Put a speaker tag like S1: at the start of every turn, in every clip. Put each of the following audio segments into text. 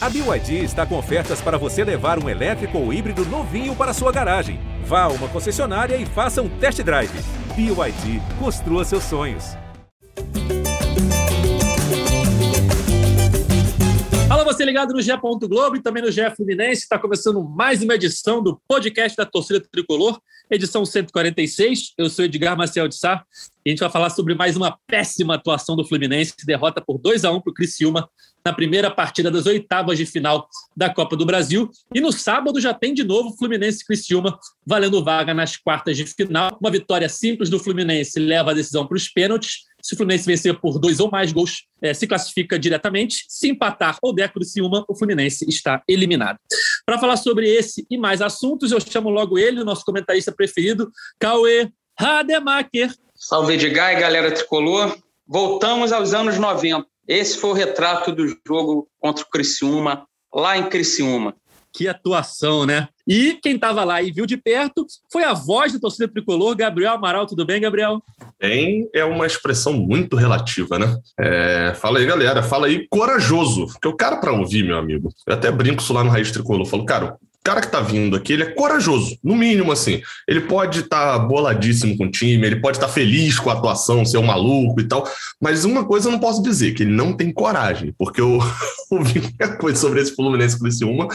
S1: A BYD está com ofertas para você levar um elétrico ou híbrido novinho para sua garagem. Vá a uma concessionária e faça um test drive. BYD, construa seus sonhos.
S2: Fala você ligado no GE. Globo e também no GE Fluminense. Está começando mais uma edição do podcast da Torcida Tricolor, edição 146. Eu sou Edgar Maciel de Sá e a gente vai falar sobre mais uma péssima atuação do Fluminense, derrota por 2 a 1 para o Criciúma na primeira partida das oitavas de final da Copa do Brasil. E no sábado já tem de novo Fluminense e Criciúma valendo vaga nas quartas de final. Uma vitória simples do Fluminense leva a decisão para os pênaltis. Se o Fluminense vencer por dois ou mais gols, é, se classifica diretamente. Se empatar ou der Criciúma, o Fluminense está eliminado. Para falar sobre esse e mais assuntos, eu chamo logo ele, o nosso comentarista preferido, Cauê Rademacher.
S3: Salve Edgar e galera tricolor. Voltamos aos anos 90. Esse foi o retrato do jogo contra o Criciúma, lá em Criciúma.
S2: Que atuação, né? E quem estava lá e viu de perto foi a voz do torcedor tricolor, Gabriel Amaral. Tudo bem, Gabriel?
S4: Bem, é uma expressão muito relativa, né? É, fala aí, galera. Fala aí, corajoso. Porque o cara, para ouvir, meu amigo, eu até brinco isso lá no Raiz Tricolor. Eu falo, cara, cara que tá vindo aqui, ele é corajoso, no mínimo, assim. Ele pode estar tá boladíssimo com o time, ele pode estar tá feliz com a atuação, ser um maluco e tal, mas uma coisa eu não posso dizer, que ele não tem coragem, porque eu ouvi muita coisa sobre esse Fluminense uma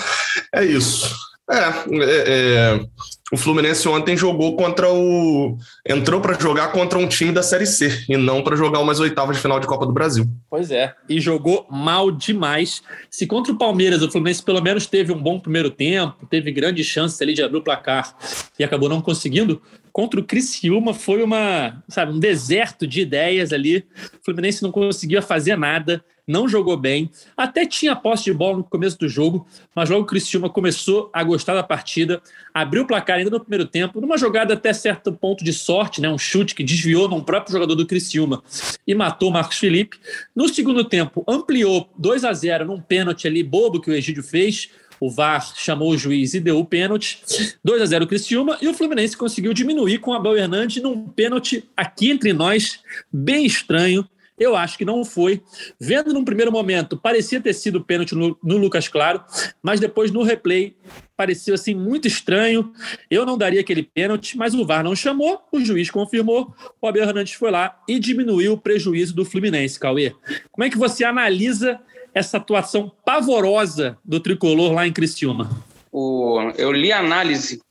S4: é isso. É, é, é, o Fluminense ontem jogou contra o. entrou para jogar contra um time da Série C e não para jogar umas oitavas de final de Copa do Brasil.
S2: Pois é, e jogou mal demais. Se contra o Palmeiras o Fluminense pelo menos teve um bom primeiro tempo, teve grandes chances ali de abrir o placar e acabou não conseguindo, contra o Criciúma foi uma, sabe, um deserto de ideias ali. O Fluminense não conseguia fazer nada não jogou bem, até tinha posse de bola no começo do jogo, mas logo o Cristiúma começou a gostar da partida, abriu o placar ainda no primeiro tempo, numa jogada até certo ponto de sorte, né, um chute que desviou num próprio jogador do Criciúma e matou o Marcos Felipe. No segundo tempo, ampliou 2 a 0 num pênalti ali bobo que o Egídio fez, o VAR chamou o juiz e deu o pênalti. 2 a 0 o Criciúma e o Fluminense conseguiu diminuir com o Abel Hernandes num pênalti aqui entre nós, bem estranho. Eu acho que não foi. Vendo num primeiro momento, parecia ter sido pênalti no, no, Lucas Claro, mas depois no replay pareceu assim muito estranho. Eu não daria aquele pênalti, mas o VAR não chamou, o juiz confirmou, o Abel Hernandes foi lá e diminuiu o prejuízo do Fluminense, Cauê. Como é que você analisa essa atuação pavorosa do tricolor lá em Criciúma?
S3: O, eu li a análise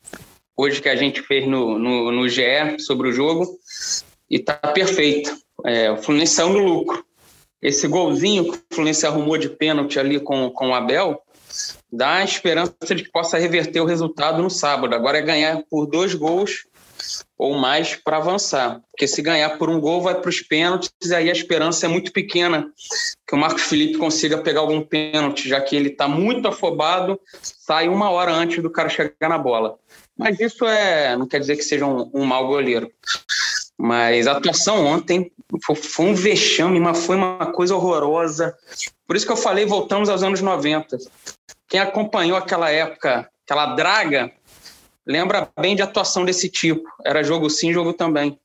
S3: hoje que a gente fez no, no, no GE sobre o jogo e tá perfeito. É, o Fluminense saiu no lucro. Esse golzinho que o Fluminense arrumou de pênalti ali com, com o Abel dá a esperança de que possa reverter o resultado no sábado. Agora é ganhar por dois gols ou mais para avançar. Porque se ganhar por um gol, vai para os pênaltis, e aí a esperança é muito pequena que o Marcos Felipe consiga pegar algum pênalti, já que ele está muito afobado, sai uma hora antes do cara chegar na bola. Mas isso é, não quer dizer que seja um, um mau goleiro. Mas a atuação ontem foi um vexame, mas foi uma coisa horrorosa. Por isso que eu falei, voltamos aos anos 90. Quem acompanhou aquela época, aquela draga, lembra bem de atuação desse tipo. Era jogo sim, jogo também.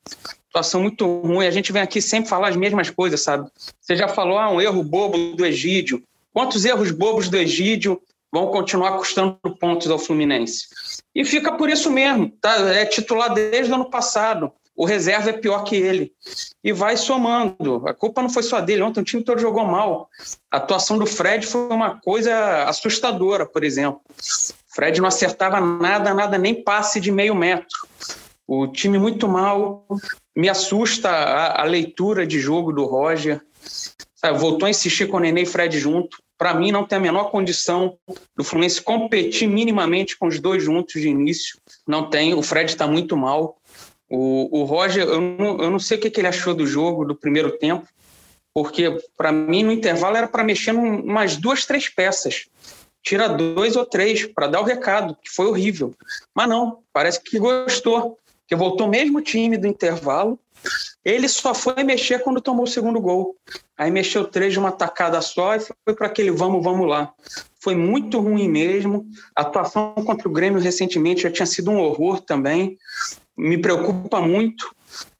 S3: Atuação muito ruim. A gente vem aqui sempre falar as mesmas coisas, sabe? Você já falou, ah, um erro bobo do Egídio. Quantos erros bobos do Egídio vão continuar custando pontos ao Fluminense? E fica por isso mesmo. Tá? É titular desde o ano passado o reserva é pior que ele. E vai somando. A culpa não foi só dele. Ontem o time todo jogou mal. A atuação do Fred foi uma coisa assustadora, por exemplo. O Fred não acertava nada, nada, nem passe de meio metro. O time muito mal. Me assusta a, a leitura de jogo do Roger. Sabe, voltou a insistir com o Nenê e Fred junto. Para mim, não tem a menor condição do Fluminense competir minimamente com os dois juntos de início. Não tem. O Fred está muito mal. O, o Roger, eu não, eu não sei o que, que ele achou do jogo, do primeiro tempo, porque para mim no intervalo era para mexer em umas duas, três peças. Tira dois ou três para dar o recado, que foi horrível. Mas não, parece que gostou, que voltou mesmo time do intervalo. Ele só foi mexer quando tomou o segundo gol. Aí mexeu três de uma tacada só e foi para aquele vamos, vamos lá. Foi muito ruim mesmo. A atuação contra o Grêmio recentemente já tinha sido um horror também me preocupa muito,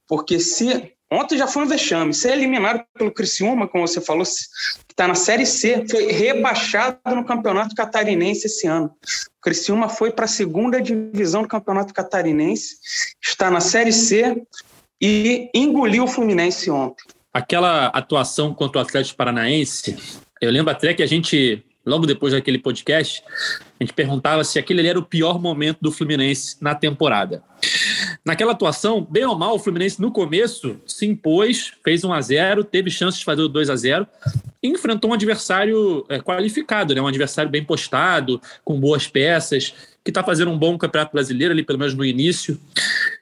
S3: porque se Ontem já foi um vexame. Ser eliminado pelo Criciúma, como você falou, que está na Série C, foi rebaixado no Campeonato Catarinense esse ano. O Criciúma foi para a segunda divisão do Campeonato Catarinense, está na Série C e engoliu o Fluminense ontem.
S2: Aquela atuação contra o Atlético Paranaense, eu lembro até que a gente logo depois daquele podcast, a gente perguntava se aquele era o pior momento do Fluminense na temporada. Naquela atuação, bem ou mal, o Fluminense no começo se impôs, fez 1 a 0 teve chance de fazer o 2 a 0 e enfrentou um adversário é, qualificado, né? um adversário bem postado, com boas peças, que está fazendo um bom campeonato brasileiro ali, pelo menos no início.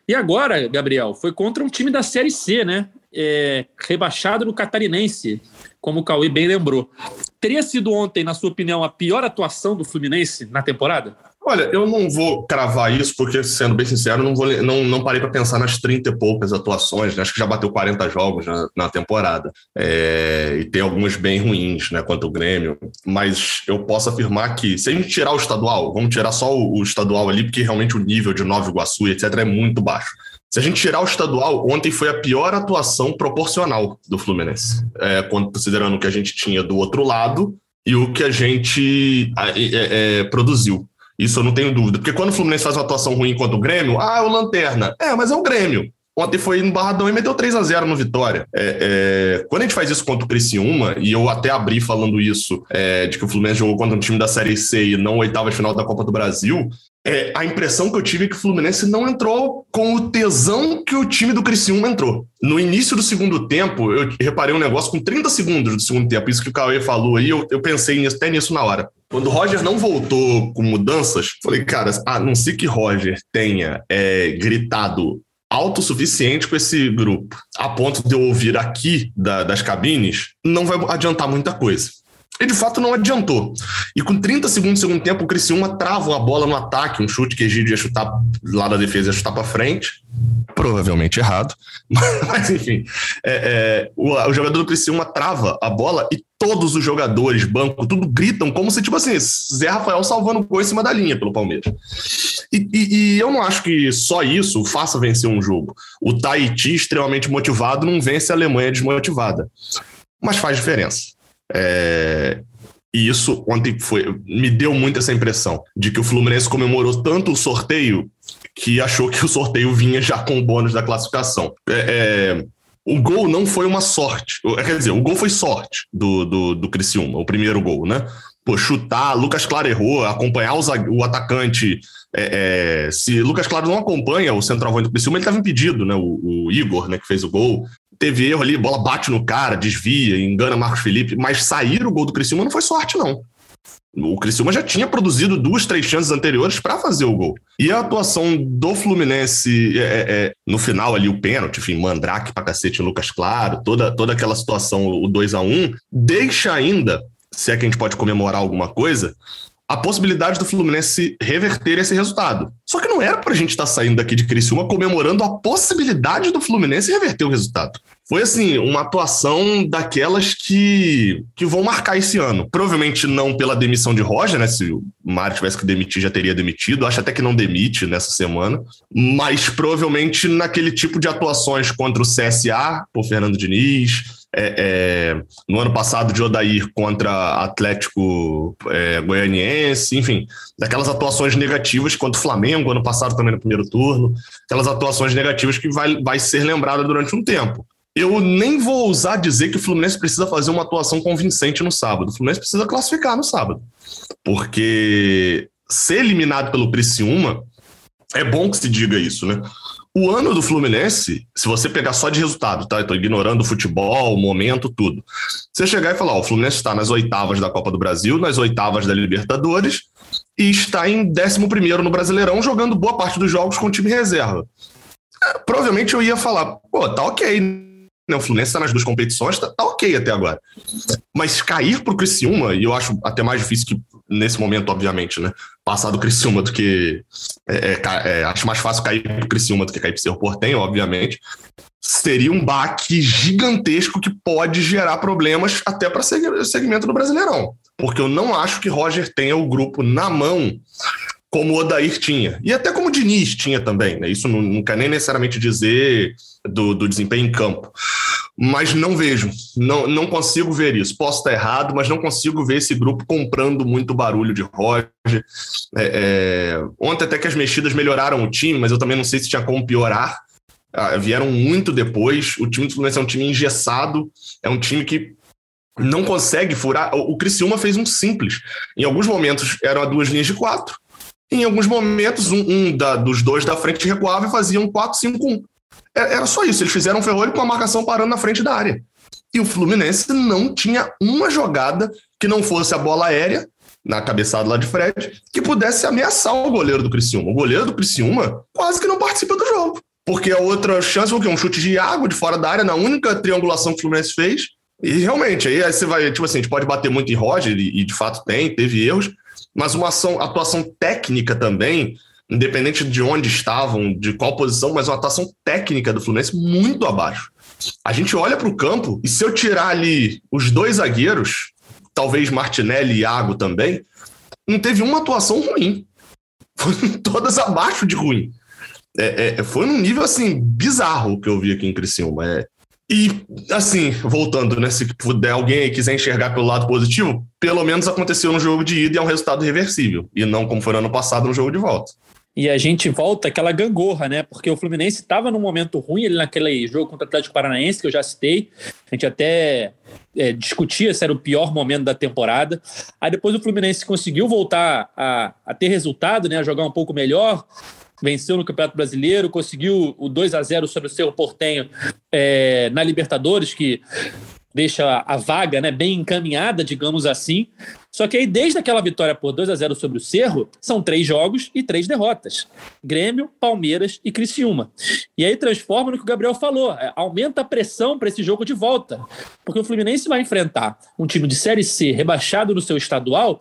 S2: E agora, Gabriel, foi contra um time da Série C, né? É, rebaixado no Catarinense como o Cauê bem lembrou. Teria sido ontem, na sua opinião, a pior atuação do Fluminense na temporada?
S4: Olha, eu não vou cravar isso, porque, sendo bem sincero, não, vou, não, não parei para pensar nas 30 e poucas atuações, né? acho que já bateu 40 jogos na, na temporada. É, e tem algumas bem ruins, né, quanto o Grêmio. Mas eu posso afirmar que, se a gente tirar o estadual, vamos tirar só o, o estadual ali, porque realmente o nível de Nova Iguaçu, etc., é muito baixo. Se a gente tirar o estadual, ontem foi a pior atuação proporcional do Fluminense, é, considerando o que a gente tinha do outro lado e o que a gente é, é, produziu. Isso eu não tenho dúvida. Porque quando o Fluminense faz uma atuação ruim contra o Grêmio, ah, é o Lanterna. É, mas é o Grêmio. Ontem foi no Barradão e meteu 3 a 0 no Vitória. É, é, quando a gente faz isso contra o Criciúma, e eu até abri falando isso, é, de que o Fluminense jogou contra um time da Série C e não oitava final da Copa do Brasil, é, a impressão que eu tive é que o Fluminense não entrou com o tesão que o time do Criciúma entrou. No início do segundo tempo, eu reparei um negócio com 30 segundos do segundo tempo, isso que o Cauê falou aí, eu, eu pensei até nisso na hora. Quando o Roger não voltou com mudanças, falei, cara, a não ser que Roger tenha é, gritado autossuficiente com esse grupo, a ponto de eu ouvir aqui da, das cabines, não vai adiantar muita coisa. E de fato não adiantou. E com 30 segundos do segundo tempo, o Criciúma trava uma bola no ataque, um chute que Egídio ia chutar lá da defesa, ia chutar para frente. Provavelmente errado. Mas enfim, é, é, o, o, jogador do Criciúma trava a bola e todos os jogadores, banco, tudo gritam como se, tipo assim, Zé Rafael salvando o gol em cima da linha pelo Palmeiras. E, e, e, eu não acho que só isso faça vencer um jogo. O Tahiti, extremamente motivado, não vence a Alemanha desmotivada. Mas faz diferença. É, e isso ontem foi, me deu muito essa impressão de que o Fluminense comemorou tanto o sorteio que achou que o sorteio vinha já com o bônus da classificação. É, é, o gol não foi uma sorte. Quer dizer, o gol foi sorte do, do, do Criciúma, o primeiro gol, né? Pô, chutar, Lucas Claro errou, acompanhar o, o atacante. É, é, se Lucas Claro não acompanha o centroavante do Criciúma, ele estava impedido, né? O, o, Igor, né, que fez o gol teve erro ali, bola bate no cara, desvia, engana Marcos Felipe, mas sair o gol do Criciúma não foi sorte, não. O Criciúma já tinha produzido duas, três chances anteriores para fazer o gol. E a atuação do Fluminense é, é, é no final ali, o pênalti, enfim, Mandrake pra cacete, Lucas Claro, toda, toda aquela situação, o 2 a 1 deixa ainda, se é que a gente pode comemorar alguma coisa, a possibilidade do Fluminense reverter esse resultado. Só que não era para a gente estar tá saindo daqui de Criciúma comemorando a possibilidade do Fluminense reverter o resultado. Foi assim, uma atuação daquelas que, que vão marcar esse ano. Provavelmente não pela demissão de Roger, né? Se o Mário tivesse que demitir, já teria demitido. Acho até que não demite nessa semana. Mas provavelmente naquele tipo de atuações contra o CSA, por Fernando Diniz, é, é, no ano passado de Odair contra Atlético é, Goianiense, enfim, daquelas atuações negativas contra o Flamengo, ano passado também no primeiro turno, aquelas atuações negativas que vai, vai ser lembrada durante um tempo. Eu nem vou ousar dizer que o Fluminense precisa fazer uma atuação convincente no sábado. O Fluminense precisa classificar no sábado. Porque ser eliminado pelo Criciúma é bom que se diga isso, né? O ano do Fluminense, se você pegar só de resultado, tá? Eu tô ignorando o futebol, o momento, tudo. Você chegar e falar, ó, o Fluminense está nas oitavas da Copa do Brasil, nas oitavas da Libertadores e está em 11 no Brasileirão, jogando boa parte dos jogos com o time reserva. É, provavelmente eu ia falar, pô, tá ok, né? O Fluminense está nas duas competições, tá, tá, ok até agora. Mas cair pro Criciúma, e eu acho até mais difícil que nesse momento, obviamente, né? Passar do Criciúma do que. É, é, é, acho mais fácil cair pro Criciúma do que cair pro Cerro Portenho, obviamente. Seria um baque gigantesco que pode gerar problemas até para o segmento do Brasileirão. Porque eu não acho que Roger tenha o grupo na mão como o Odair tinha. E até como o Diniz tinha também. Né? Isso não, não quer nem necessariamente dizer do, do desempenho em campo. Mas não vejo, não, não consigo ver isso. Posso estar errado, mas não consigo ver esse grupo comprando muito barulho de Roger. É, é... Ontem até que as mexidas melhoraram o time, mas eu também não sei se tinha como piorar. Ah, vieram muito depois. O time do Fluminense é um time engessado, é um time que não consegue furar. O Criciúma fez um simples. Em alguns momentos eram duas linhas de quatro. Em alguns momentos, um, um da, dos dois da frente recuava e fazia um 4-5-1. É, era só isso. Eles fizeram um ferrolho com a marcação parando na frente da área. E o Fluminense não tinha uma jogada que não fosse a bola aérea, na cabeçada lá de Fred, que pudesse ameaçar o goleiro do Criciúma. O goleiro do Criciúma quase que não participa do jogo. Porque a outra chance foi um chute de água de fora da área, na única triangulação que o Fluminense fez. E realmente, aí, você vai, tipo assim, a gente pode bater muito em Roger, e de fato tem, teve erros, mas uma ação, atuação técnica também, independente de onde estavam, de qual posição, mas uma atuação técnica do Fluminense muito abaixo. A gente olha para o campo e se eu tirar ali os dois zagueiros, talvez Martinelli e Iago também, não teve uma atuação ruim. Foram todas abaixo de ruim. É, é, foi num nível assim bizarro que eu vi aqui em Criciúma. É, e, assim, voltando, né? Se puder alguém aí quiser enxergar pelo lado positivo, pelo menos aconteceu no jogo de ida e é um resultado reversível. E não como foi no ano passado no jogo de volta.
S2: E a gente volta aquela gangorra, né? Porque o Fluminense estava num momento ruim ele naquele jogo contra o Atlético Paranaense, que eu já citei. A gente até é, discutia se era o pior momento da temporada. Aí depois o Fluminense conseguiu voltar a, a ter resultado, né? A jogar um pouco melhor venceu no Campeonato Brasileiro, conseguiu o 2 a 0 sobre o seu Portenho é, na Libertadores, que deixa a vaga né, bem encaminhada, digamos assim. Só que aí, desde aquela vitória por 2 a 0 sobre o Cerro, são três jogos e três derrotas. Grêmio, Palmeiras e Criciúma. E aí transforma no que o Gabriel falou, é, aumenta a pressão para esse jogo de volta. Porque o Fluminense vai enfrentar um time de Série C rebaixado no seu estadual,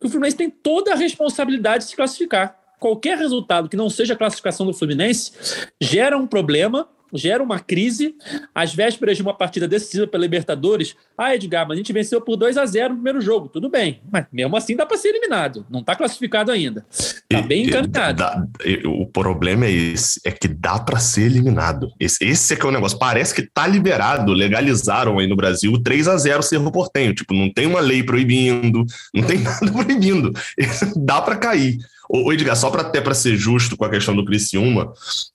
S2: que o Fluminense tem toda a responsabilidade de se classificar qualquer resultado que não seja a classificação do Fluminense gera um problema gera uma crise. Às vésperas de uma partida decisiva pela Libertadores, ah, Edgar, mas a gente venceu por 2 a 0 no primeiro jogo. Tudo bem, mas mesmo assim dá para ser eliminado. Não está classificado ainda. Está bem encaminhado. Dá,
S4: o problema é esse, é que dá para ser eliminado. Esse, esse é que é o negócio. Parece que tá liberado, legalizaram aí no Brasil o 3 a 0 Cerro Portenho. Tipo, não tem uma lei proibindo, não tem nada proibindo. dá para cair. O Edgar, só para até para ser justo com a questão do Criciúma,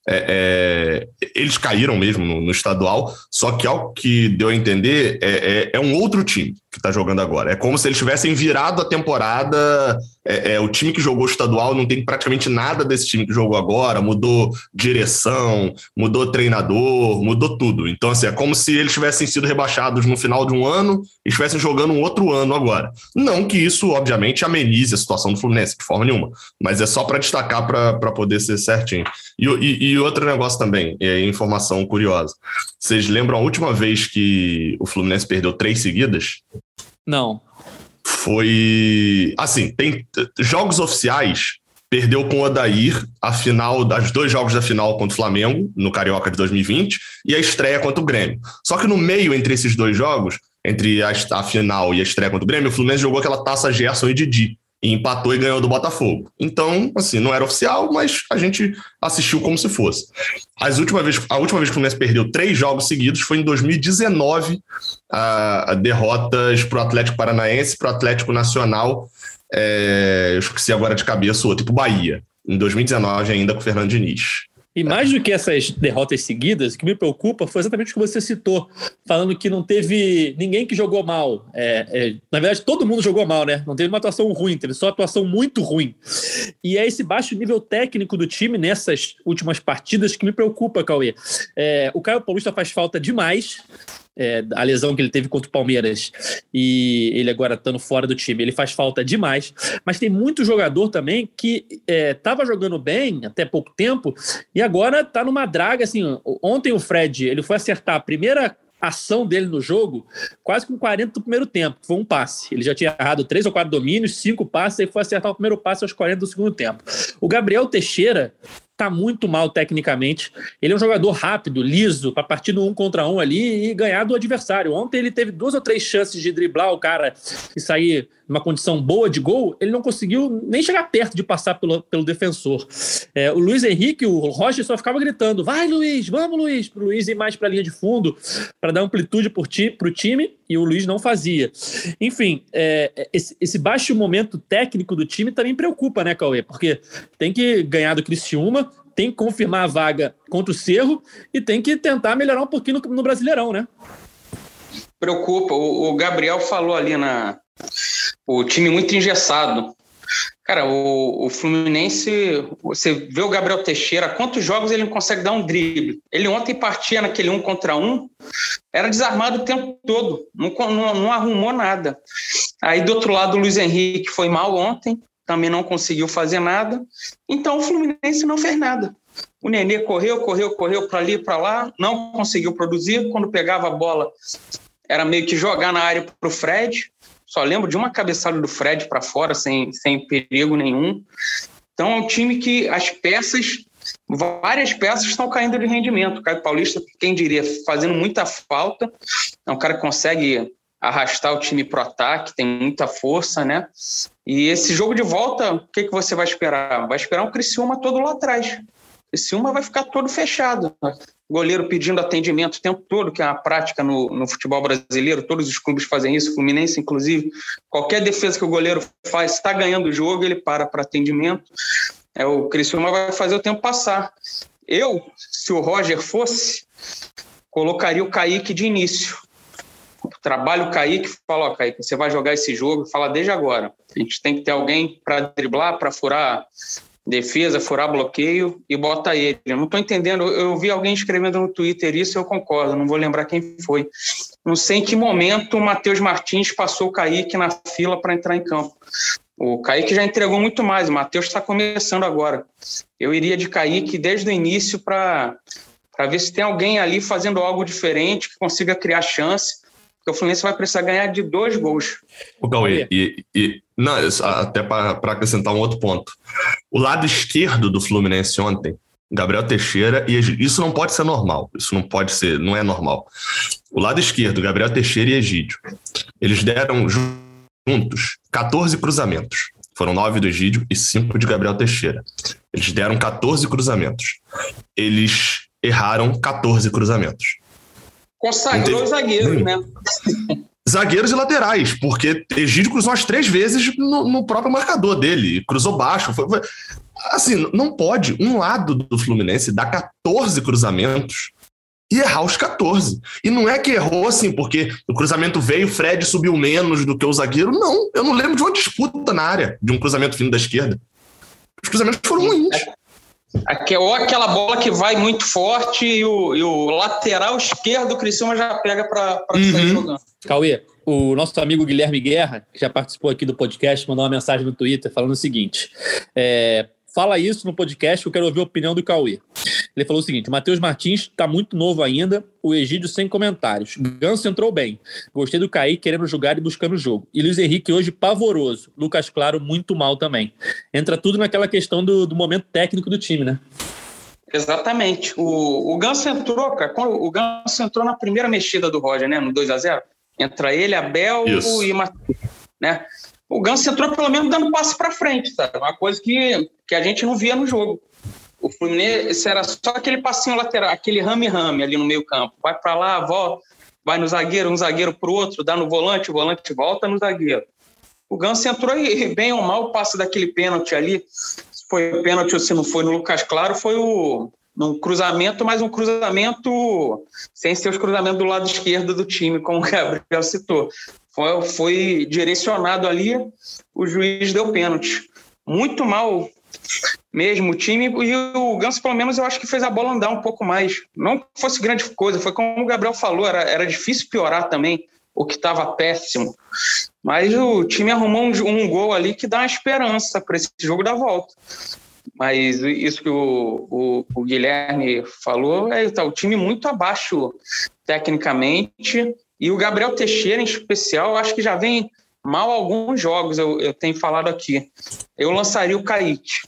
S4: é, é, eles caíram mesmo no, no, estadual, só que ao que deu a entender, é, é, é um outro time que está jogando agora. É como se eles tivessem virado a temporada. É, é, o time que jogou estadual não tem praticamente nada desse time que jogou agora. Mudou direção, mudou treinador, mudou tudo. Então, assim, é como se eles tivessem sido rebaixados no final de um ano e estivessem jogando um outro ano agora. Não que isso, obviamente, amenize a situação do Fluminense, de forma nenhuma. Mas é só para destacar para poder ser certinho. E, e, e, outro negócio também, é informação curiosa. Vocês lembram a última vez que o Fluminense perdeu três seguidas?
S2: Não.
S4: Foi. Assim, tem jogos oficiais. Perdeu com o Odair a final, das dois jogos da final contra o Flamengo, no Carioca de 2020, e a estreia contra o Grêmio. Só que no meio entre esses dois jogos, entre a, a final e a estreia contra o Grêmio, o Fluminense jogou aquela taça Gerson e Didi e empatou e ganhou do Botafogo. Então, assim, não era oficial, mas a gente assistiu como se fosse. As última vez, a última vez que o Fluminense perdeu três jogos seguidos foi em 2019, a, derrotas para o Atlético Paranaense, para o Atlético Nacional, é, eu esqueci agora de cabeça o outro, tipo Bahia, em 2019 ainda com o Fernando Diniz.
S2: E mais do que essas derrotas seguidas, o que me preocupa foi exatamente o que você citou, falando que não teve ninguém que jogou mal. É, é, na verdade, todo mundo jogou mal, né? Não teve uma atuação ruim, teve só atuação muito ruim. E é esse baixo nível técnico do time nessas últimas partidas que me preocupa, Cauê. É, o Caio Paulista faz falta demais é, a lesão que ele teve contra o Palmeiras e ele agora estando fora do time, ele faz falta demais. Mas tem muito jogador também que estava é, jogando bem até pouco tempo e agora está numa draga. Assim, ontem o Fred ele foi acertar a primeira ação dele no jogo quase com 40 do primeiro tempo, foi um passe. Ele já tinha errado três ou quatro domínios, cinco passes, e foi acertar o primeiro passe aos 40 do segundo tempo. O Gabriel Teixeira está muito mal tecnicamente. Ele é um jogador rápido, liso, para partir no um contra um ali e ganhar do adversário. Ontem ele teve duas ou três chances de driblar o cara e sair numa condição boa de gol, ele não conseguiu nem chegar perto de passar pelo, pelo defensor. É, o Luiz Henrique, o Roger só ficava gritando: vai, Luiz, vamos, Luiz, para o Luiz ir mais para a linha de fundo, para dar amplitude para o time, e o Luiz não fazia. Enfim, é, esse, esse, baixo momento técnico do time também preocupa, né, Cauê? Porque tem que ganhar do Criciúma, tem que confirmar a vaga contra o Cerro e tem que tentar melhorar um pouquinho no, no Brasileirão, né?
S3: Preocupa. O, o Gabriel falou ali na. O time muito engessado. Cara, o, o, Fluminense, você vê o Gabriel Teixeira, quantos jogos ele não consegue dar um drible? Ele ontem partia naquele um contra um, era desarmado o tempo todo, não, não, não arrumou nada. Aí do outro lado, o Luiz Henrique foi mal ontem, também não conseguiu fazer nada. Então o Fluminense não fez nada. O Nenê correu, correu, correu para ali, para lá, não conseguiu produzir. Quando pegava a bola, era meio que jogar na área para o Fred. Só lembro de uma cabeçada do Fred para fora, sem, sem perigo nenhum. Então é um time que as peças, várias peças estão caindo de rendimento. O Caio Paulista, quem diria, fazendo muita falta. É um cara que consegue arrastar o time para o ataque, tem muita força, né? E esse jogo de volta, o que, que você vai esperar? Vai esperar um Criciúma todo lá atrás. Criciúma vai ficar todo fechado. Goleiro pedindo atendimento o tempo todo, que é uma prática no, no futebol brasileiro, todos os clubes fazem isso, Fluminense inclusive. Qualquer defesa que o goleiro faz, está ganhando o jogo, ele para para atendimento. É, o Criciúma vai fazer o tempo passar. Eu, se o Roger fosse, colocaria o Kaique de início trabalho o Kaique fala, ó, Kaique, você vai jogar esse jogo, fala desde agora. A gente tem que ter alguém para driblar, para furar defesa, furar bloqueio e bota ele. Eu não estou entendendo, eu vi alguém escrevendo no Twitter isso, eu concordo, não vou lembrar quem foi. Não sei em que momento o Matheus Martins passou o Kaique na fila para entrar em campo. O Kaique já entregou muito mais, o Matheus está começando agora. Eu iria de Kaique desde o início para ver se tem alguém ali fazendo algo diferente, que consiga criar chance porque o Fluminense vai precisar ganhar de dois gols.
S4: O Cauê, e, e não, até para acrescentar um outro ponto. O lado esquerdo do Fluminense ontem, Gabriel Teixeira e Egídio. Isso não pode ser normal. Isso não pode ser, não é normal. O lado esquerdo, Gabriel Teixeira e Egídio. Eles deram juntos 14 cruzamentos. Foram nove do Egídio e cinco de Gabriel Teixeira. Eles deram 14 cruzamentos. Eles erraram 14 cruzamentos.
S3: Consagrou os zagueiros, né?
S4: Zagueiros e laterais, porque Egídio cruzou umas três vezes no, no próprio marcador dele, cruzou baixo. Foi, foi, assim, não pode um lado do Fluminense dar 14 cruzamentos e errar os 14. E não é que errou assim, porque o cruzamento veio, o Fred subiu menos do que o zagueiro. Não, eu não lembro de uma disputa na área de um cruzamento vindo da esquerda. Os cruzamentos foram ruins.
S3: Ou aquela bola que vai muito forte e o, e o lateral esquerdo do Criciúma já pega para uhum. sair jogando.
S2: Cauê, o nosso amigo Guilherme Guerra, que já participou aqui do podcast, mandou uma mensagem no Twitter falando o seguinte: é, fala isso no podcast que eu quero ouvir a opinião do Cauê. Ele falou o seguinte: o Matheus Martins está muito novo ainda, o Egídio sem comentários. Ganso entrou bem. Gostei do Kaique querendo jogar e buscando o jogo. E Luiz Henrique hoje pavoroso. Lucas Claro muito mal também. Entra tudo naquela questão do, do momento técnico do time, né?
S3: Exatamente. O, o Ganso entrou, cara. O Ganso entrou na primeira mexida do Roger, né? No 2 a 0 Entra ele, Abel Isso. e Matheus. Né? O Ganso entrou pelo menos dando passe para frente, sabe? Uma coisa que, que a gente não via no jogo. O Fluminense era só aquele passinho lateral, aquele rame-rame ali no meio campo. Vai para lá, volta, vai no zagueiro, um zagueiro para o outro, dá no volante, o volante volta no zagueiro. O Ganso entrou e, bem ou mal, o passe daquele pênalti ali, se foi pênalti ou se não foi no Lucas Claro, foi o, num cruzamento, mas um cruzamento sem ser os cruzamentos do lado esquerdo do time, como o Gabriel citou. Foi, foi direcionado ali, o juiz deu pênalti. Muito mal mesmo o time, e o Ganso, pelo menos, eu acho que fez a bola andar um pouco mais. Não fosse grande coisa, foi como o Gabriel falou, era, era difícil piorar também, o que estava péssimo. Mas o time arrumou um, um, gol ali que dá uma esperança para esse jogo da volta. Mas isso que o, o, o Guilherme falou, é tá, o time muito abaixo tecnicamente. E o Gabriel Teixeira, em especial, acho que já vem mal alguns jogos, eu, eu tenho falado aqui. Eu lançaria o Kaique.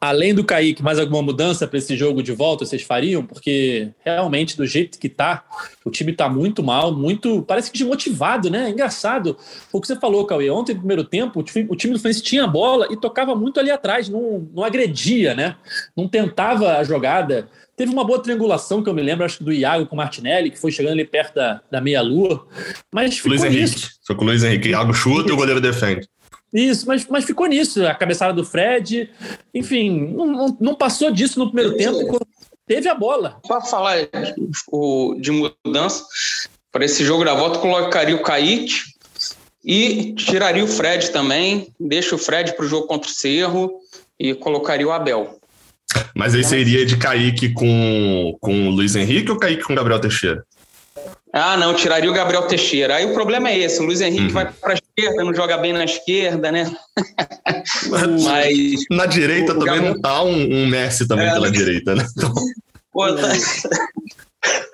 S2: Além do Kaique, mais alguma mudança para esse jogo de volta vocês fariam? Porque realmente, do jeito que tá, o time tá muito mal, muito. Parece que desmotivado, né? Engraçado. O que você falou, Cauê. Ontem, no primeiro tempo, o time, o time do Fluminense tinha a bola e tocava muito ali atrás, não, não agredia, né? Não tentava a jogada. Teve uma boa triangulação que eu me lembro, acho que do Iago com o Martinelli, que foi chegando ali perto da, da meia-lua. Mas ficou
S4: Luiz. Henrique. Foi com o Luiz Henrique. Iago chuta e o goleiro defende.
S2: Isso, mas, mas ficou nisso. A cabeçada do Fred, enfim, não, não, não passou disso no primeiro tempo. Teve a bola.
S3: Para falar de mudança, para esse jogo da volta, colocaria o Kaique e tiraria o Fred também. Deixa o Fred para o jogo contra o Cerro e colocaria o Abel.
S4: Mas aí seria de Kaique com, com o Luiz Henrique ou Kaique com o Gabriel Teixeira?
S3: Ah, não, tiraria o Gabriel Teixeira. Aí o problema é esse: o Luiz Henrique uhum. vai para a esquerda, não joga bem na esquerda, né?
S4: Mas. Na direita também Gabriel... não tá um, um Messi também é, pela né? direita, né? Então...
S3: Pô, tá...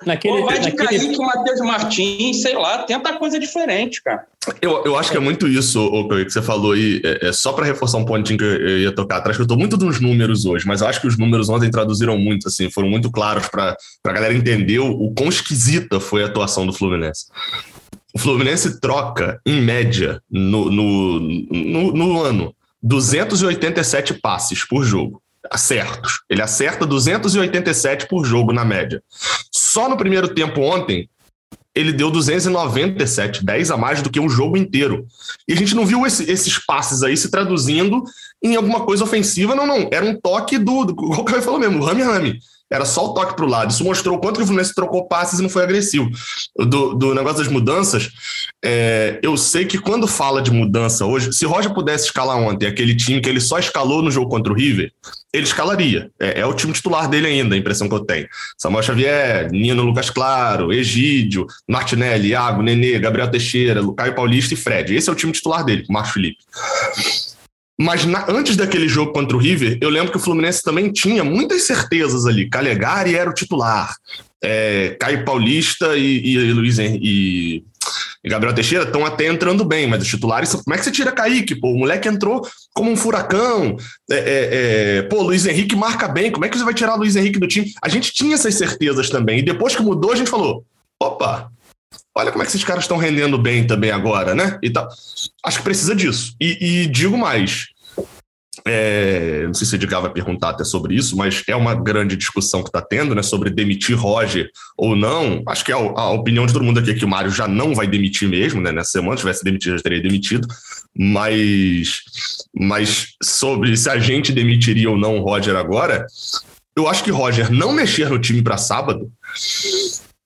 S3: Naquele, Pô, vai de naquele... Kaique, Matheus Martins, sei lá, tenta coisa diferente, cara.
S4: Eu, eu acho que é muito isso, o que você falou aí, é, é só para reforçar um pontinho que eu ia tocar atrás, que eu tô muito dos números hoje, mas eu acho que os números ontem traduziram muito, assim, foram muito claros para a galera entender o, o quão esquisita foi a atuação do Fluminense. O Fluminense troca, em média, no, no, no, no ano, 287 passes por jogo acertos. Ele acerta 287 por jogo na média. Só no primeiro tempo ontem, ele deu 297, 10 a mais do que um jogo inteiro. E a gente não viu esse, esses passes aí se traduzindo em alguma coisa ofensiva, não, não. Era um toque do, do o que falou mesmo, rame rame. Era só o toque para o lado. Isso mostrou o quanto que o Fluminense trocou passes e não foi agressivo. Do, do negócio das mudanças, é, eu sei que quando fala de mudança hoje, se Roger pudesse escalar ontem aquele time que ele só escalou no jogo contra o River, ele escalaria. É, é o time titular dele ainda, a impressão que eu tenho. Samuel Xavier, Nino Lucas Claro, Egídio, Martinelli, Iago, Nenê, Gabriel Teixeira, Caio Paulista e Fred. Esse é o time titular dele, Marcos Felipe. Mas na, antes daquele jogo contra o River, eu lembro que o Fluminense também tinha muitas certezas ali. Calegari era o titular. É, Caio Paulista e, e, Luiz e, Gabriel Teixeira estão até entrando bem, mas os titulares, como é que você tira Kaique? Pô, o moleque entrou como um furacão. É, é, é, pô, Luiz Henrique marca bem, como é que você vai tirar Luiz Henrique do time? A gente tinha essas certezas também. E depois que mudou, a gente falou: opa, olha como é que esses caras estão rendendo bem também agora, né? E tal. Acho que precisa disso. E, e digo mais. É, não sei se o Edgar vai perguntar até sobre isso, mas é uma grande discussão que está tendo, né? Sobre demitir Roger ou não. Acho que é a, a, opinião de todo mundo aqui é que o Mário já não vai demitir mesmo, né? Nessa semana, se tivesse demitido, já teria demitido. Mas, mas sobre se a gente demitiria ou não o Roger agora, eu acho que Roger não mexer no time para sábado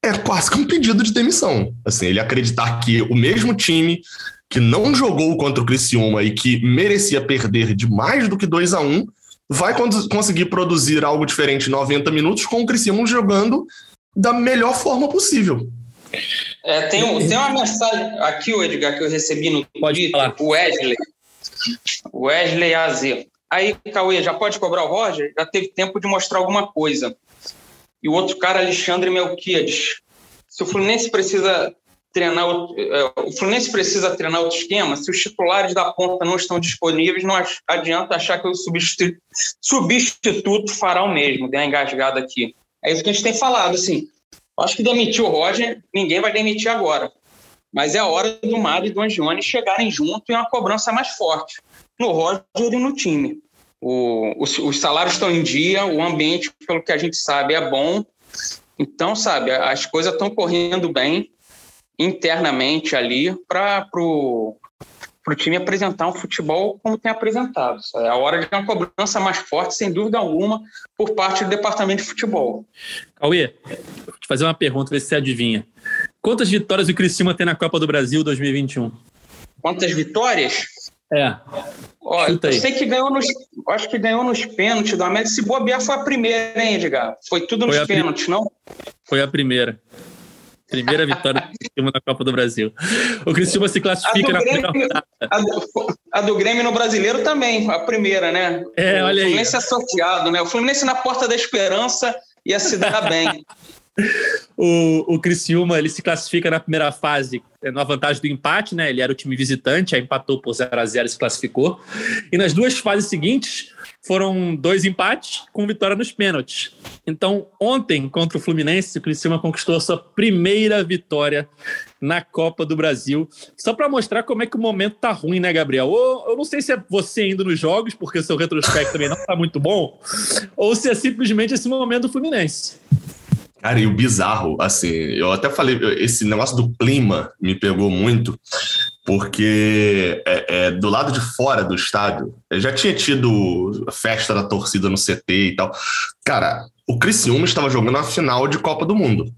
S4: é quase que um pedido de demissão. Assim, ele acreditar que o mesmo time que não jogou contra o Criciúma e que merecia perder de mais do que 2 a 1 um, vai conseguir produzir algo diferente em 90 minutos com o Criciúma jogando da melhor forma possível.
S3: É, tem, um, tem uma mensagem aqui, o Edgar, que eu recebi no pode Twitter, falar. o Wesley. Wesley AZ. Aí, Cauê, já pode cobrar o Roger? Já teve tempo de mostrar alguma coisa e o outro cara, Alexandre Melquiades. Se o Fluminense precisa treinar é, o Fluminense precisa treinar outro esquema, se os titulares da ponta não estão disponíveis, não adianta achar que o substituto fará o mesmo. Deu uma engasgada aqui. É isso que a gente tem falado, assim. Acho que demitir o Roger, ninguém vai demitir agora. Mas é a hora do Mário e do Angione chegarem junto e uma cobrança mais forte no Roger e no time. O, os, os, salários estão em dia, o ambiente, pelo que a gente sabe, é bom. Então, sabe, as coisas estão correndo bem internamente ali para o time apresentar um futebol como tem apresentado. É a hora de uma cobrança mais forte, sem dúvida alguma, por parte do departamento de futebol.
S2: Cauê, vou te fazer uma pergunta, ver se você adivinha. Quantas vitórias o Criciúma tem na Copa do Brasil 2021?
S3: Quantas vitórias?
S2: É.
S3: Ó, eu sei que ganhou nos. Acho que ganhou nos pênaltis do América. Se bobear foi a primeira, hein, Edgar? Foi tudo nos foi pênaltis, não?
S2: Foi a primeira. Primeira vitória do Criciúma na Copa do Brasil. O Criciúma se classifica na
S3: Grêmio, primeira a do, a do Grêmio no Brasileiro também, a primeira, né?
S2: É, olha aí.
S3: O Fluminense aí. associado, né? O Fluminense na porta da esperança ia se dar bem.
S2: O, o Criciúma ele se classifica na primeira fase é, na vantagem do empate, né? Ele era o time visitante, aí empatou por 0 a 0 e se classificou. E nas duas fases seguintes foram dois empates com vitória nos pênaltis. Então, ontem, contra o Fluminense, o Criciúma conquistou a sua primeira vitória na Copa do Brasil. Só para mostrar como é que o momento tá ruim, né, Gabriel? Ou, eu não sei se é você indo nos jogos, porque o seu retrospecto também não tá muito bom, ou se é simplesmente esse momento do Fluminense.
S4: Cara, e o bizarro, assim, eu até falei, esse negócio do clima me pegou muito, porque é, é, do lado de fora do estádio, já tinha tido festa da torcida no CT e tal. Cara, o Criciúma estava jogando a final de Copa do Mundo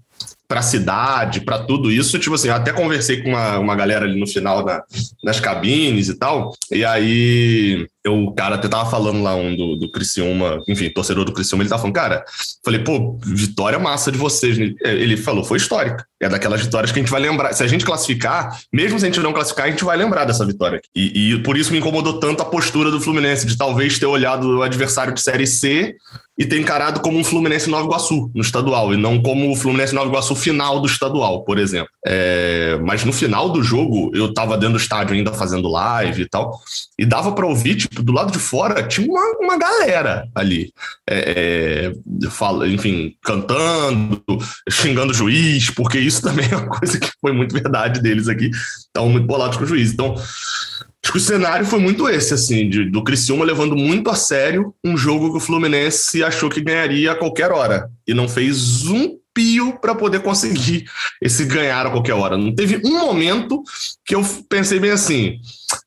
S4: para a cidade, para tudo isso. Tipo assim, eu até conversei com uma, uma galera ali no final na, nas cabines e tal. E aí eu, o cara até tava falando lá um do, do Criciúma, enfim, torcedor do Criciúma, ele tava falando, cara, falei, pô, vitória massa de vocês. Ele falou, foi histórica. É daquelas vitórias que a gente vai lembrar. Se a gente classificar, mesmo se a gente não classificar, a gente vai lembrar dessa vitória. E, e por isso me incomodou tanto a postura do Fluminense, de talvez ter olhado o adversário de Série C e ter encarado como um Fluminense Nova Iguaçu no estadual, e não como o Fluminense Nova Iguaçu final do estadual, por exemplo. É, mas no final do jogo, eu tava dentro do estádio ainda fazendo live e tal, e dava para ouvir, tipo, do lado de fora tinha uma, uma galera ali, é, é, fala, enfim, cantando, xingando o juiz, porque isso também é uma coisa que foi muito verdade deles aqui, estavam muito bolados com o juiz. Então, acho que o cenário foi muito esse, assim, de, do Criciúma levando muito a sério um jogo que o Fluminense achou que ganharia a qualquer hora e não fez um pio para poder conseguir esse ganhar a qualquer hora. Não teve um momento que eu pensei bem assim,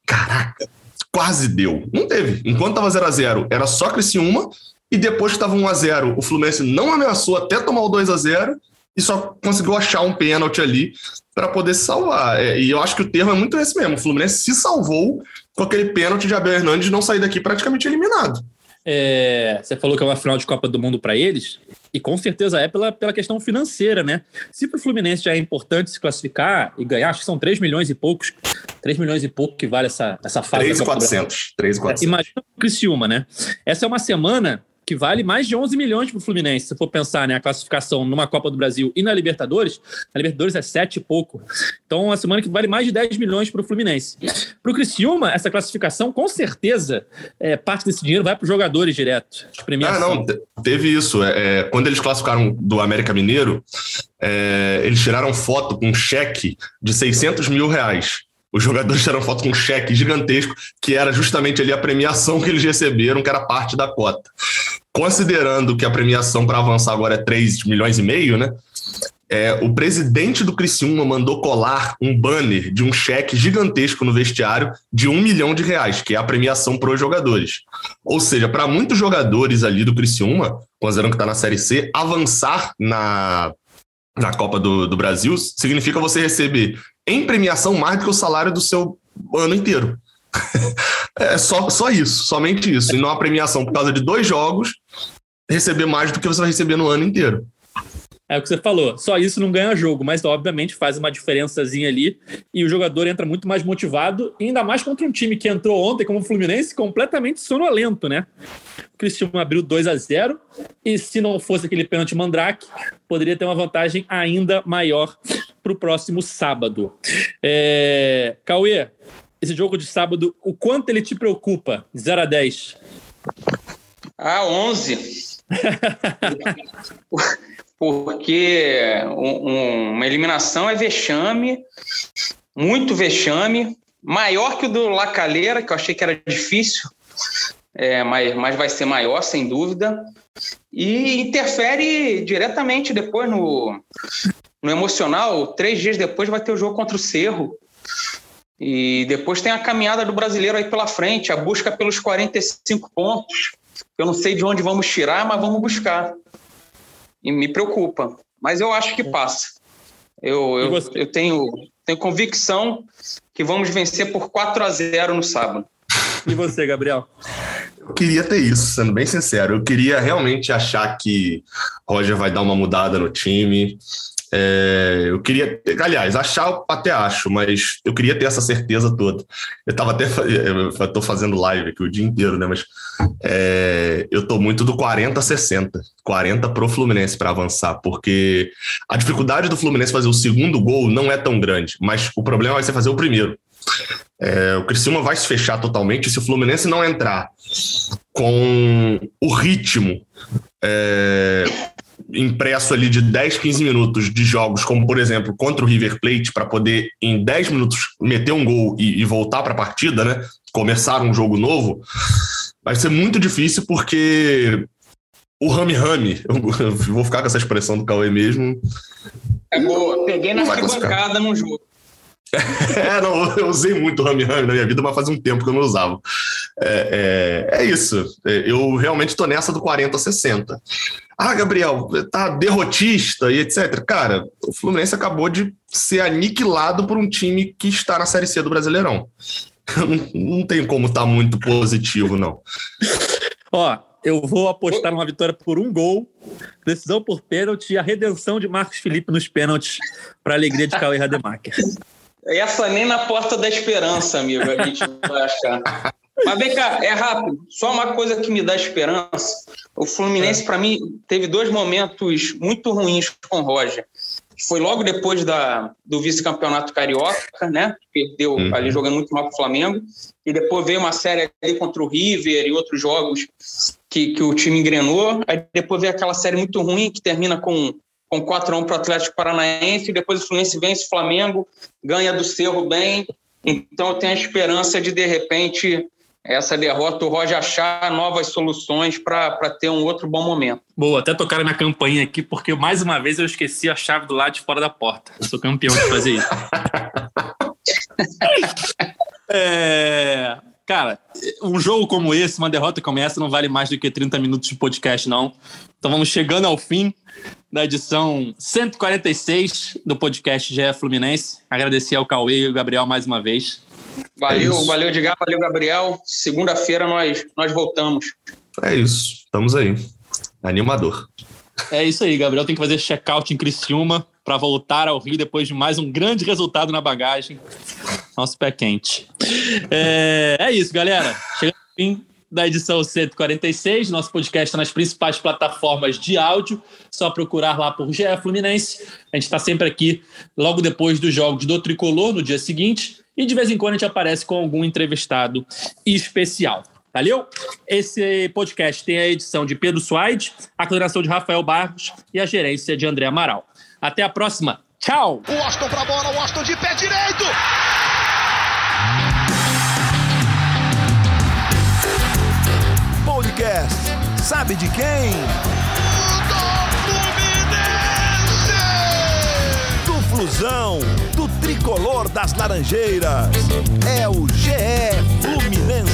S4: caraca, quase deu. Não teve. Enquanto estava 0 a 0 era só Criciúma, e depois que estava 1 a 0 o Fluminense não ameaçou até tomar o 2 a 0 e só conseguiu achar um pênalti ali para poder se salvar. É, e eu acho que o termo é muito esse mesmo. O Fluminense se salvou com aquele pênalti de Abel Hernandes não sair daqui praticamente eliminado.
S2: É, você falou que é uma final de Copa do Mundo para eles, e com certeza é pela, pela questão financeira, né? Se para o Fluminense já é importante se classificar e ganhar, acho que são 3 milhões e poucos, 3 milhões e pouco que vale essa, essa fase.
S4: 3,400. 3,400.
S2: É, imagina o Criciúma, né? Essa é uma semana que vale mais de 11 milhões para o Fluminense, se for pensar né, a classificação numa Copa do Brasil e na Libertadores, a Libertadores é 7 e pouco. Então, uma semana que vale mais de 10 milhões para o Fluminense. Para o Criciúma, essa classificação, com certeza, é, parte desse dinheiro vai para os jogadores direto.
S4: Ah, não, teve isso. É, é, quando eles classificaram do América Mineiro, é, eles tiraram foto com um cheque de 600 mil reais. Os jogadores tiraram foto com um cheque gigantesco, que era justamente ali a premiação que eles receberam, que era parte da cota considerando que a premiação para avançar agora é 3 milhões e meio, né? É, o presidente do Criciúma mandou colar um banner de um cheque gigantesco no vestiário de um milhão de reais, que é a premiação para os jogadores. Ou seja, para muitos jogadores ali do Criciúma, considerando que está na Série C, avançar na, na Copa do, do Brasil significa você receber em premiação mais do que o salário do seu ano inteiro. é só, só isso, somente isso. E não a premiação por causa de dois jogos, receber mais do que você vai receber no ano inteiro.
S2: É o que você falou, só isso não ganha jogo, mas obviamente faz uma diferençazinha ali e o jogador entra muito mais motivado, ainda mais contra um time que entrou ontem como o Fluminense completamente sonolento, né? O Cristiano abriu 2 a 0 e se não fosse aquele pênalti Mandrake, poderia ter uma vantagem ainda maior para o próximo sábado. É... Cauê, esse jogo de sábado, o quanto ele te preocupa? 0 a 10.
S3: Ah, 11. Porque um, uma eliminação é vexame, muito vexame, maior que o do Lacaleira, que eu achei que era difícil, é, mas, mas vai ser maior, sem dúvida. E interfere diretamente depois no, no emocional. Três dias depois vai ter o jogo contra o Cerro. E depois tem a caminhada do brasileiro aí pela frente, a busca pelos 45 pontos. Eu não sei de onde vamos tirar, mas vamos buscar. E me preocupa. Mas eu acho que passa. Eu, eu, eu tenho, tenho convicção que vamos vencer por 4 a 0 no sábado.
S2: E você, Gabriel?
S4: Eu queria ter isso, sendo bem sincero. Eu queria realmente achar que Roger vai dar uma mudada no time. É, eu queria, aliás, achar até acho, mas eu queria ter essa certeza toda. Eu tava até, eu tô fazendo live aqui o dia inteiro, né? Mas é, eu tô muito do 40 60, 40 pro Fluminense para avançar, porque a dificuldade do Fluminense fazer o segundo gol não é tão grande, mas o problema vai ser fazer o primeiro. É, o Criciúma vai se fechar totalmente se o Fluminense não entrar com o ritmo é, impresso ali de 10, 15 minutos de jogos, como por exemplo contra o River Plate, para poder em 10 minutos meter um gol e, e voltar para a partida, né? Começar um jogo novo, vai ser muito difícil porque o Rami Rami, eu vou ficar com essa expressão do Cauê mesmo.
S3: É boa, peguei na arquibancada no jogo.
S4: é, não, eu usei muito Rami Rami na minha vida, mas faz um tempo que eu não usava. É, é, é isso. É, eu realmente estou nessa do 40-60. Ah, Gabriel, tá derrotista e etc. Cara, o Fluminense acabou de ser aniquilado por um time que está na Série C do Brasileirão. Não, tem como estar tá muito positivo, não.
S2: Ó, eu vou apostar numa vitória por um gol, decisão por pênalti e a redenção de Marcos Felipe nos pênaltis para a alegria de Cauê Rademacher.
S3: Essa nem na porta da esperança, amigo, a gente vai achar. Mas vem cá, é rápido. Só uma coisa que me dá esperança. O Fluminense, é. para mim, teve dois momentos muito ruins com o Roger. Foi logo depois da, do vice-campeonato carioca, né? Perdeu uhum. ali jogando muito mal com o Flamengo. E depois veio uma série ali contra o River e outros jogos que, que o time engrenou. Aí depois veio aquela série muito ruim que termina com com 4 a 1 para o Atlético Paranaense, e depois o Fluminense vence o Flamengo, ganha do Cerro bem. Então eu tenho a esperança de, de repente, essa derrota, o Roger achar novas soluções para ter um outro bom momento.
S2: Boa, até tocar na campanha aqui, porque mais uma vez eu esqueci a chave do lado de fora da porta. Eu sou campeão de fazer isso. é, cara, um jogo como esse, uma derrota como essa, não vale mais do que 30 minutos de podcast, não. Então vamos chegando ao fim da edição 146 do podcast GE Fluminense. Agradecer ao Cauê e ao Gabriel mais uma vez.
S3: Valeu, é valeu, Edgar, valeu, Gabriel. Segunda-feira nós, nós voltamos.
S4: É isso, estamos aí. Animador.
S2: É isso aí, Gabriel tem que fazer check-out em Criciúma para voltar ao Rio depois de mais um grande resultado na bagagem. Nosso pé quente. É, é isso, galera. Chegando ao fim da edição 146. Nosso podcast está nas principais plataformas de áudio. Só procurar lá por GE Fluminense. A gente está sempre aqui logo depois dos jogos do Tricolor, no dia seguinte. E de vez em quando a gente aparece com algum entrevistado especial. Valeu? Esse podcast tem a edição de Pedro Suaide, a coordenação de Rafael Barros e a gerência de André Amaral. Até a próxima. Tchau!
S5: O Austin pra bola, o Austin de pé direito!
S6: Podcast. Sabe de quem? Do Fluminense! Do Flusão, do tricolor das Laranjeiras. É o GE Fluminense.